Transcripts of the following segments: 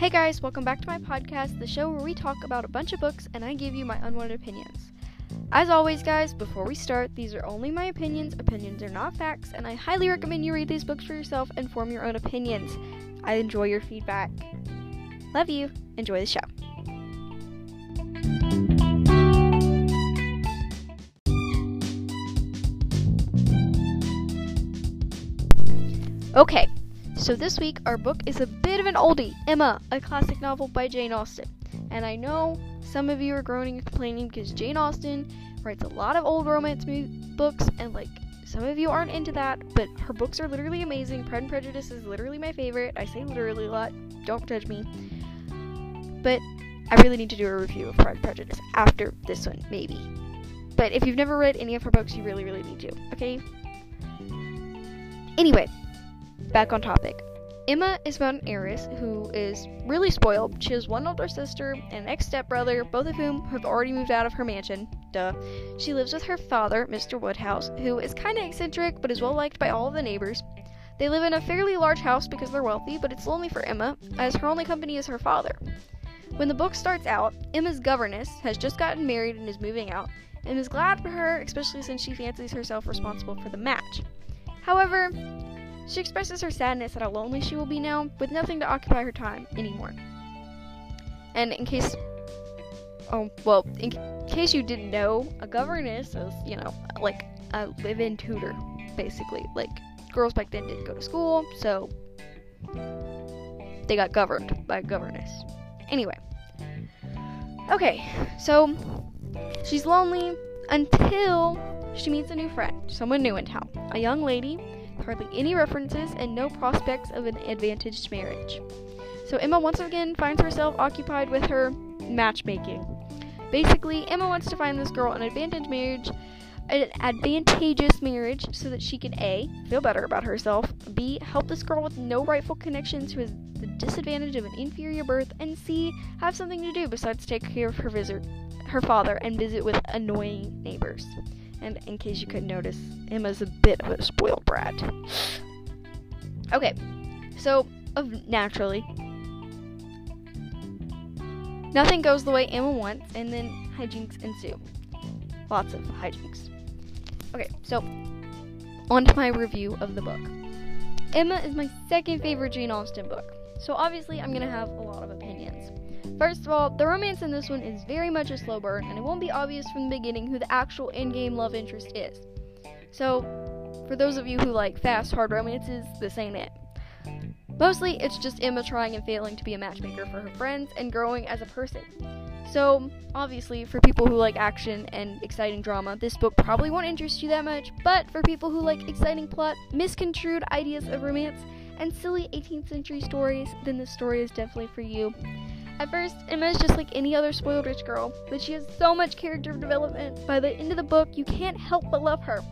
Hey guys, welcome back to my podcast, the show where we talk about a bunch of books and I give you my unwanted opinions. As always, guys, before we start, these are only my opinions. Opinions are not facts, and I highly recommend you read these books for yourself and form your own opinions. I enjoy your feedback. Love you. Enjoy the show. Okay, so this week our book is a bit of an oldie, Emma, a classic novel by Jane Austen. And I know some of you are groaning and complaining because Jane Austen writes a lot of old romance mo- books and like some of you aren't into that, but her books are literally amazing. Pride and Prejudice is literally my favorite. I say literally a lot. Don't judge me. But I really need to do a review of Pride and Prejudice after this one, maybe. But if you've never read any of her books, you really, really need to, okay? Anyway, back on topic. Emma is about an heiress who is really spoiled. She has one older sister and an ex stepbrother, both of whom have already moved out of her mansion. Duh. She lives with her father, Mr. Woodhouse, who is kind of eccentric but is well liked by all of the neighbors. They live in a fairly large house because they're wealthy, but it's lonely for Emma, as her only company is her father. When the book starts out, Emma's governess has just gotten married and is moving out, and is glad for her, especially since she fancies herself responsible for the match. However, she expresses her sadness at how lonely she will be now, with nothing to occupy her time anymore. And in case, oh, well, in case you didn't know, a governess is, you know, like a live in tutor, basically. Like, girls back then didn't go to school, so they got governed by a governess. Anyway. Okay, so she's lonely until she meets a new friend, someone new in town, a young lady hardly any references, and no prospects of an advantaged marriage. So Emma once again finds herself occupied with her matchmaking. Basically, Emma wants to find this girl an advantage marriage, an advantageous marriage, so that she can A, feel better about herself, B, help this girl with no rightful connections who has the disadvantage of an inferior birth, and C, have something to do besides take care of her visit, her father and visit with annoying neighbors. And in case you couldn't notice, Emma's a bit of a spoiled brat. Okay, so of naturally, nothing goes the way Emma wants, and then hijinks ensue. Lots of hijinks. Okay, so on to my review of the book. Emma is my second favorite Jane Austen book, so obviously I'm gonna have a lot of opinions. First of all, the romance in this one is very much a slow burn, and it won't be obvious from the beginning who the actual endgame love interest is. So, for those of you who like fast, hard romances, this ain't it. Mostly, it's just Emma trying and failing to be a matchmaker for her friends and growing as a person. So, obviously, for people who like action and exciting drama, this book probably won't interest you that much, but for people who like exciting plot, misconstrued ideas of romance, and silly 18th century stories, then this story is definitely for you. At first, Emma is just like any other spoiled rich girl, but she has so much character development. By the end of the book, you can't help but love her.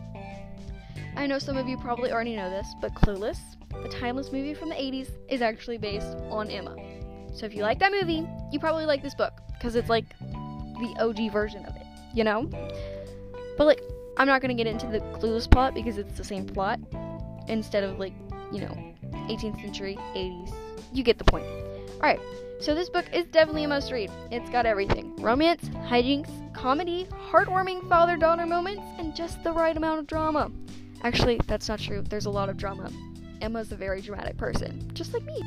I know some of you probably already know this, but Clueless, the timeless movie from the 80s, is actually based on Emma. So if you like that movie, you probably like this book, because it's like the OG version of it, you know? But like, I'm not gonna get into the Clueless plot because it's the same plot instead of like, you know, 18th century, 80s. You get the point. Alright, so this book is definitely a must read. It's got everything romance, hijinks, comedy, heartwarming father daughter moments, and just the right amount of drama. Actually, that's not true. There's a lot of drama. Emma's a very dramatic person, just like me.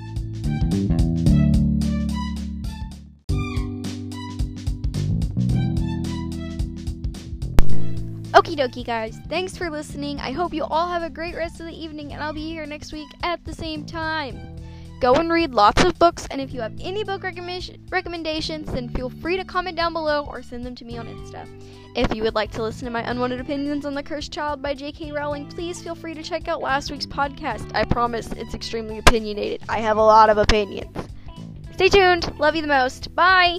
Okie dokie, guys. Thanks for listening. I hope you all have a great rest of the evening, and I'll be here next week at the same time. Go and read lots of books, and if you have any book recommendations, then feel free to comment down below or send them to me on Insta. If you would like to listen to my unwanted opinions on The Cursed Child by J.K. Rowling, please feel free to check out last week's podcast. I promise it's extremely opinionated. I have a lot of opinions. Stay tuned. Love you the most. Bye.